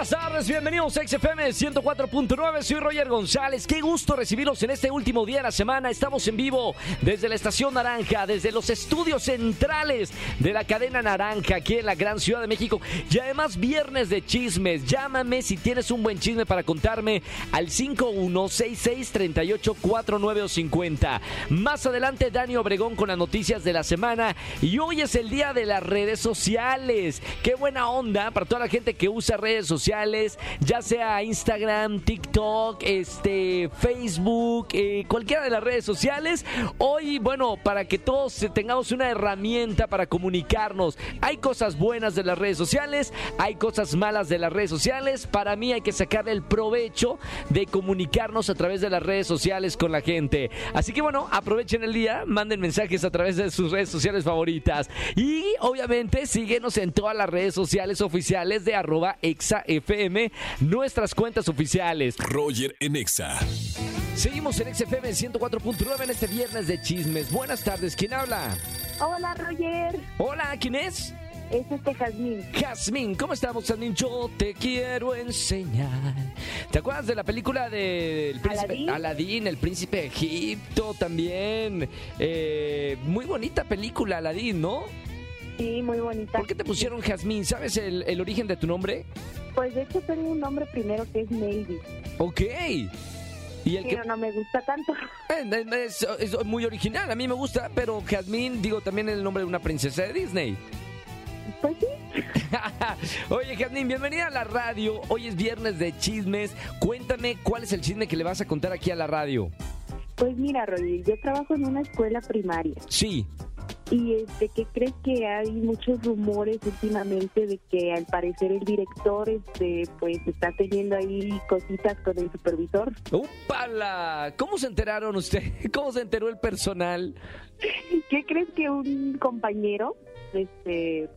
Buenas tardes, bienvenidos a XFM 104.9, soy Roger González, qué gusto recibirlos en este último día de la semana, estamos en vivo desde la Estación Naranja, desde los estudios centrales de la cadena Naranja aquí en la gran Ciudad de México. Y además viernes de chismes, llámame si tienes un buen chisme para contarme al 5166384950. Más adelante Dani Obregón con las noticias de la semana. Y hoy es el día de las redes sociales, qué buena onda para toda la gente que usa redes sociales ya sea Instagram, TikTok, este, Facebook, eh, cualquiera de las redes sociales. Hoy, bueno, para que todos tengamos una herramienta para comunicarnos. Hay cosas buenas de las redes sociales, hay cosas malas de las redes sociales. Para mí hay que sacar el provecho de comunicarnos a través de las redes sociales con la gente. Así que bueno, aprovechen el día, manden mensajes a través de sus redes sociales favoritas. Y obviamente síguenos en todas las redes sociales oficiales de arroba exafm nuestras cuentas oficiales. Roger en Exa. Seguimos en XFM 104.9 en este viernes de chismes. Buenas tardes, ¿quién habla? Hola, Roger. Hola, ¿quién es? Es este Jazmín. Jazmín, ¿cómo estamos, Jazmín? Yo te quiero enseñar. ¿Te acuerdas de la película del príncipe ¿Aladín? Aladín, el príncipe de Egipto también? Eh, muy bonita película, Aladín, ¿no? Sí, muy bonita. ¿Por qué te pusieron Jazmín? ¿Sabes el, el origen de tu nombre? Pues de hecho tengo un nombre primero que es Navy, Ok. Y el que pero no me gusta tanto. Eh, Es, es muy original, a mí me gusta, pero Jazmín, digo, también es el nombre de una princesa de Disney. Pues sí. Oye, Jazmín, bienvenida a la radio. Hoy es viernes de chismes. Cuéntame cuál es el chisme que le vas a contar aquí a la radio. Pues mira, Roger, yo trabajo en una escuela primaria Sí. Y este, ¿qué crees que hay muchos rumores últimamente de que al parecer el director este, pues está teniendo ahí cositas con el supervisor? ¡Upala! ¿Cómo se enteraron usted? ¿Cómo se enteró el personal? ¿Qué crees que un compañero este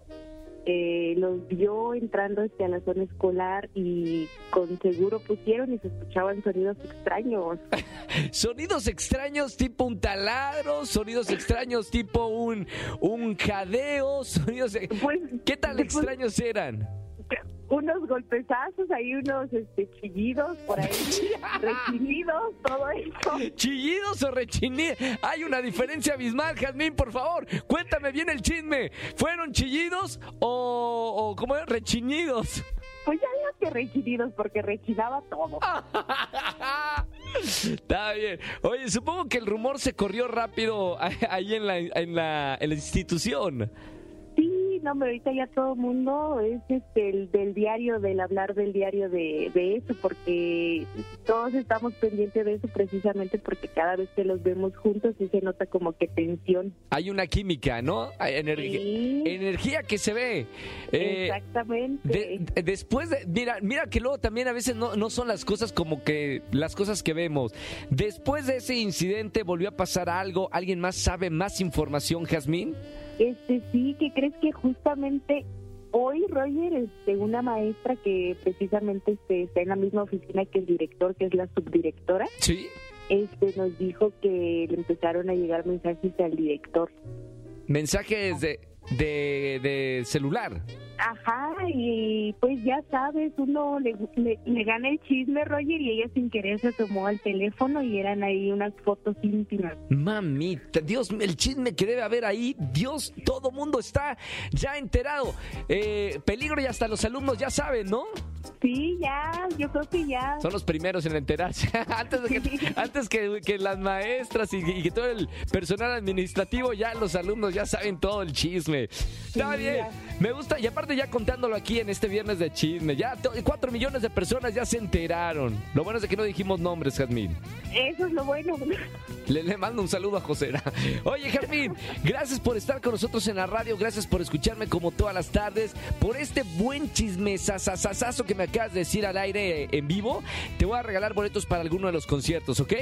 eh, los vio entrando este, a la zona escolar y con seguro pusieron y se escuchaban sonidos extraños? Sonidos extraños tipo un taladro, sonidos extraños tipo un, un jadeo, sonidos... Pues, ¿Qué tan pues, extraños eran? Unos golpezazos, ahí unos este, chillidos por ahí, rechinidos, todo eso. ¿Chillidos o rechinidos? Hay una diferencia abismal, Jazmín, por favor. Cuéntame bien el chisme. ¿Fueron chillidos o, o cómo es? Rechinidos? Pues ya digo que rechinidos porque rechinaba todo. Está bien. Oye, supongo que el rumor se corrió rápido ahí en la, en la, en la institución. No, pero ahorita ya todo el mundo es este, el del diario, del hablar del diario de, de eso, porque todos estamos pendientes de eso precisamente porque cada vez que los vemos juntos sí se nota como que tensión. Hay una química, ¿no? Hay energía, Sí. energía que se ve. Eh, Exactamente. de- después de, mira, mira que luego también a veces no, no son las cosas como que las cosas que vemos. Después de ese incidente volvió a pasar algo. ¿Alguien más sabe más información, Jazmín? Este sí, que crees que justamente hoy Roger, este, una maestra que precisamente este, está en la misma oficina que el director, que es la subdirectora, Sí. este, nos dijo que le empezaron a llegar mensajes al director. Mensajes de, de, de celular. Ajá, y pues ya sabes, uno le, le, le gana el chisme, Roger, y ella sin querer se tomó al teléfono y eran ahí unas fotos íntimas. Mamita, Dios, el chisme que debe haber ahí, Dios, todo mundo está ya enterado. Eh, peligro y hasta los alumnos ya saben, ¿no? Sí, ya, yo creo que ya. Son los primeros en enterarse. antes de que, antes que, que las maestras y, y que todo el personal administrativo, ya los alumnos ya saben todo el chisme. Está bien, me gusta. Y aparte ya contándolo aquí en este viernes de chisme, ya cuatro millones de personas ya se enteraron. Lo bueno es de que no dijimos nombres, Jazmín. Eso es lo bueno. Le, le mando un saludo a Josera. Oye, Jazmín, gracias por estar con nosotros en la radio, gracias por escucharme como todas las tardes, por este buen chisme que me acabas de decir al aire en vivo. Te voy a regalar boletos para alguno de los conciertos, ¿ok?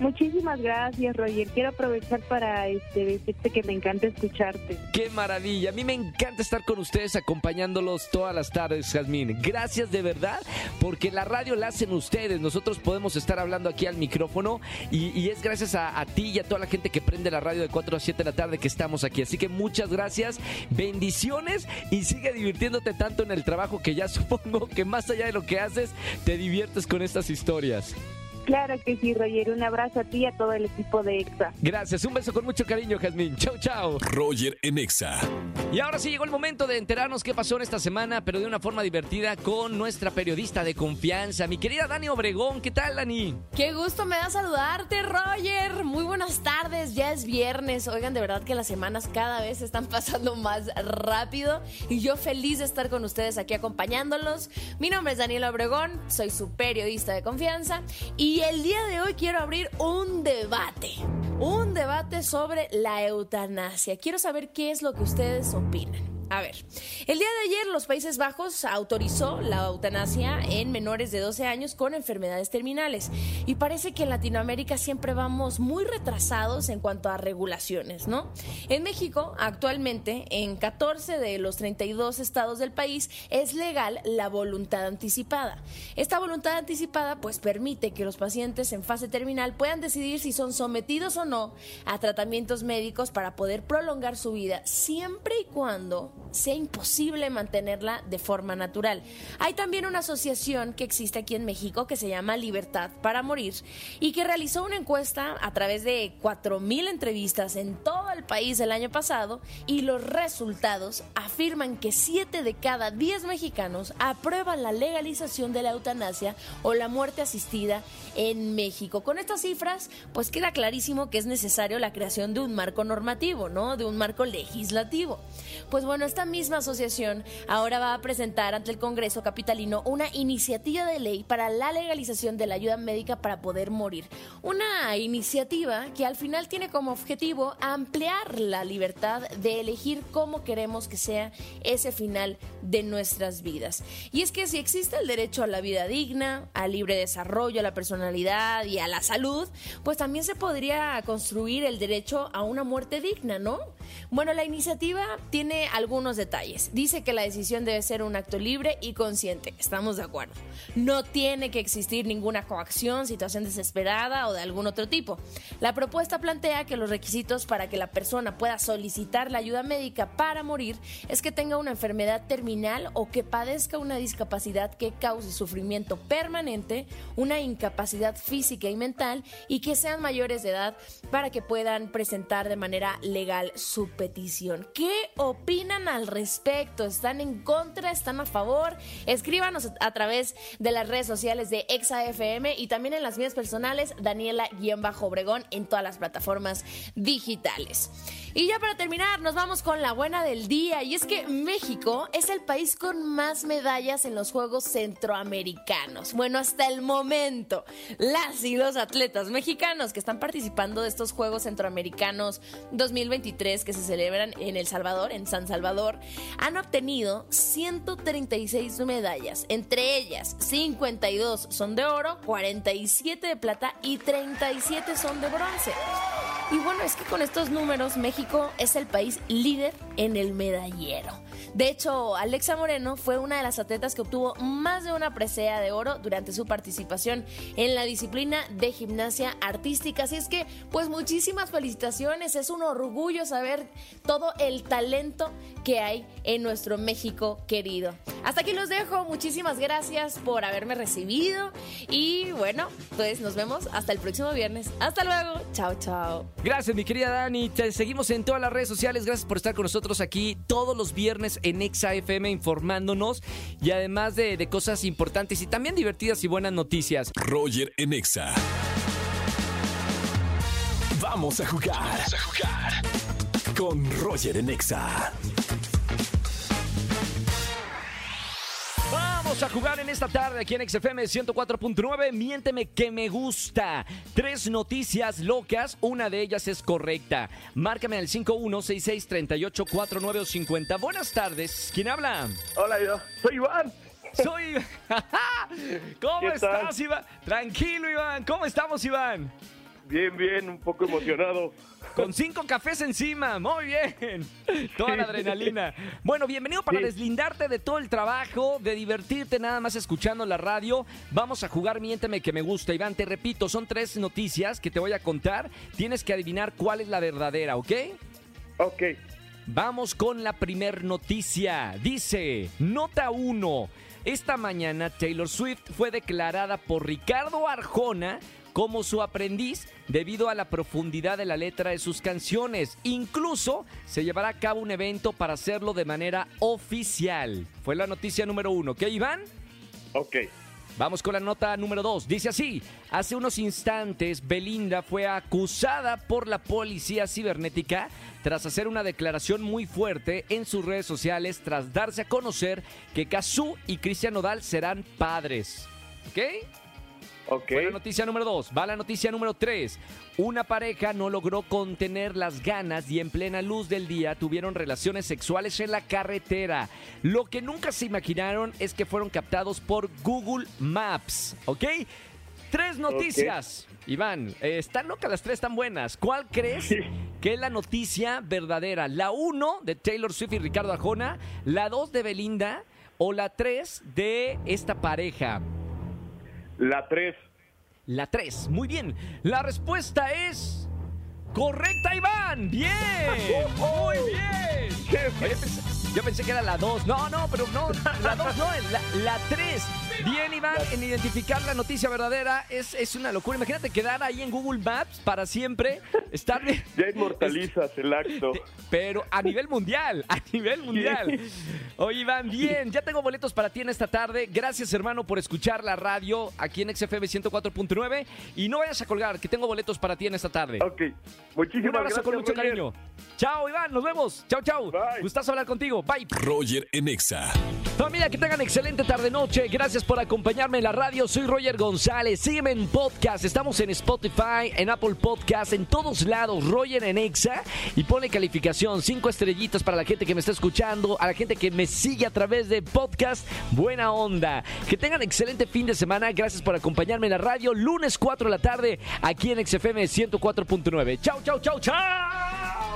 Muchísimas gracias, Roger. Quiero aprovechar para este, decirte que me encanta escucharte. ¡Qué maravilla! A mí me encanta estar con ustedes acompañándolos todas las tardes, Jazmín. Gracias de verdad, porque la radio la hacen ustedes. Nosotros podemos estar hablando aquí al micrófono y, es gracias a, a, ti y a toda la gente que prende la radio de 4 a 7 de la tarde que estamos aquí. Así que muchas gracias, bendiciones y sigue divirtiéndote tanto en el trabajo que ya supongo que más allá de lo que haces, te diviertes con estas historias. Claro que sí, Roger. Un abrazo a ti y a todo el equipo de EXA. Gracias. Un beso con mucho cariño, Jazmín. Chau, chau. Roger en EXA. Y ahora sí llegó el momento de enterarnos qué pasó en esta semana, pero de una forma divertida con nuestra periodista de confianza, mi querida Dani Obregón. ¿Qué tal, Dani? Qué gusto me da saludarte, Roger. Muy buenas tardes. Ya es viernes. Oigan, de verdad que las semanas cada vez están pasando más rápido y yo feliz de estar con ustedes aquí acompañándolos. Mi nombre es Daniela Obregón, soy su periodista de confianza y y el día de hoy quiero abrir un debate. Un debate sobre la eutanasia. Quiero saber qué es lo que ustedes opinan. A ver, el día de ayer los Países Bajos autorizó la eutanasia en menores de 12 años con enfermedades terminales y parece que en Latinoamérica siempre vamos muy retrasados en cuanto a regulaciones, ¿no? En México, actualmente, en 14 de los 32 estados del país es legal la voluntad anticipada. Esta voluntad anticipada pues permite que los pacientes en fase terminal puedan decidir si son sometidos o no a tratamientos médicos para poder prolongar su vida siempre y cuando sea imposible mantenerla de forma natural. Hay también una asociación que existe aquí en México que se llama Libertad para Morir y que realizó una encuesta a través de 4.000 entrevistas en todo el país el año pasado y los resultados afirman que 7 de cada 10 mexicanos aprueban la legalización de la eutanasia o la muerte asistida en México. Con estas cifras, pues queda clarísimo que es necesario la creación de un marco normativo, ¿no? De un marco legislativo. Pues bueno, esta misma asociación ahora va a presentar ante el Congreso Capitalino una iniciativa de ley para la legalización de la ayuda médica para poder morir. Una iniciativa que al final tiene como objetivo ampliar la libertad de elegir cómo queremos que sea ese final de nuestras vidas. Y es que si existe el derecho a la vida digna, al libre desarrollo, a la personalidad y a la salud, pues también se podría construir el derecho a una muerte digna, ¿no? Bueno, la iniciativa tiene algunos detalles. Dice que la decisión debe ser un acto libre y consciente. Estamos de acuerdo. No tiene que existir ninguna coacción, situación desesperada o de algún otro tipo. La propuesta plantea que los requisitos para que la persona pueda solicitar la ayuda médica para morir es que tenga una enfermedad terminal o que padezca una discapacidad que cause sufrimiento permanente, una incapacidad física y mental y que sean mayores de edad para que puedan presentar de manera legal su petición. ¿Qué opinan al respecto? ¿Están en contra? ¿Están a favor? Escríbanos a través de las redes sociales de ExaFM y también en las mías personales, Daniela-Obregón en todas las plataformas digitales. Y ya para terminar, nos vamos con la buena del día. Y es que México es el país con más medallas en los Juegos Centroamericanos. Bueno, hasta el momento, las y los atletas mexicanos que están participando de estos Juegos Centroamericanos 2023 que se celebran en El Salvador, en San Salvador, han obtenido 136 medallas. Entre ellas, 52 son de oro, 47 de plata y 37 son de bronce. Y bueno, es que con estos números México es el país líder en el medallero. De hecho, Alexa Moreno fue una de las atletas que obtuvo más de una presea de oro durante su participación en la disciplina de gimnasia artística. Así es que, pues muchísimas felicitaciones. Es un orgullo saber todo el talento que hay en nuestro México querido. Hasta aquí los dejo. Muchísimas gracias por haberme recibido. Y bueno, pues nos vemos hasta el próximo viernes. Hasta luego. Chao, chao. Gracias, mi querida Dani. Te seguimos en todas las redes sociales. Gracias por estar con nosotros aquí todos los viernes en Exa FM informándonos y además de, de cosas importantes y también divertidas y buenas noticias. Roger en Exa. Vamos a jugar. Vamos a jugar. Con Roger en Exa. Vamos a jugar en esta tarde aquí en XFM 104.9. Miénteme que me gusta. Tres noticias locas, una de ellas es correcta. Márcame al 51663849 o 50. Buenas tardes. ¿Quién habla? Hola, yo soy Iván. Soy. ¿Cómo estás, Iván? Tranquilo, Iván. ¿Cómo estamos, Iván? Bien, bien, un poco emocionado. Con cinco cafés encima, muy bien. Toda la adrenalina. Bueno, bienvenido para Sí. deslindarte de todo el trabajo, de divertirte nada más escuchando la radio. Vamos a jugar Miénteme que me gusta, Iván. Te repito, son tres noticias que te voy a contar. Tienes que adivinar cuál es la verdadera, ¿ok? Ok, Vamos con la primer noticia. Dice, nota 1. Esta mañana Taylor Swift fue declarada por Ricardo Arjona como su aprendiz debido a la profundidad de la letra de sus canciones. Incluso se llevará a cabo un evento para hacerlo de manera oficial. Fue la noticia número uno. ¿Qué, Iván? ok. Vamos con la nota número 2. Dice así, hace unos instantes Belinda fue acusada por la policía cibernética tras hacer una declaración muy fuerte en sus redes sociales tras darse a conocer que Cazú y Cristian Nodal serán padres. ¿Ok? Ok, Fue la noticia número 2. Va la noticia número 3. Una pareja no logró contener las ganas y en plena luz del día tuvieron relaciones sexuales en la carretera. Lo que nunca se imaginaron es que fueron captados por Google Maps. ¿Ok? Tres noticias. Iván, eh, están locas las tres, están buenas. ¿Cuál crees que es la noticia verdadera? ¿La 1 de Taylor Swift y Ricardo Arjona? ¿La 2 de Belinda? ¿O la 3 de esta pareja? La 3. La 3. Muy bien. La respuesta es. Correcta, Iván. Bien. Muy bien. Oye, pensé- yo pensé que era la 2. No, no, pero no. La 2 no, es la, la 3. Bien, Iván, en identificar la noticia verdadera es, es una locura. Imagínate quedar ahí en Google Maps para siempre. Estar. Ya inmortalizas el acto. Pero a nivel mundial, a nivel mundial. Oye, Iván, bien, ya tengo boletos para ti en esta tarde. Gracias, hermano, por escuchar la radio aquí en XFM 104.9. Y no vayas a colgar, que tengo boletos para ti en esta tarde. Ok, muchísimas Un abrazo gracias. con mucho Roger. cariño. Chao, Iván, nos vemos. Chao, chao. Bye. Gustazo hablar contigo. Bye. Roger en Exa. Familia, que tengan excelente tarde-noche. Gracias por acompañarme en la radio. Soy Roger González. Sígueme en podcast. Estamos en Spotify, en Apple Podcast, en todos lados. Roger en Exa. Y pone calificación. Cinco estrellitas para la gente que me está escuchando. A la gente que me sigue a través de podcast. Buena onda. Que tengan excelente fin de semana. Gracias por acompañarme en la radio. Lunes 4 de la tarde, aquí en XFM 104.9. Chao, chao, chao, chao.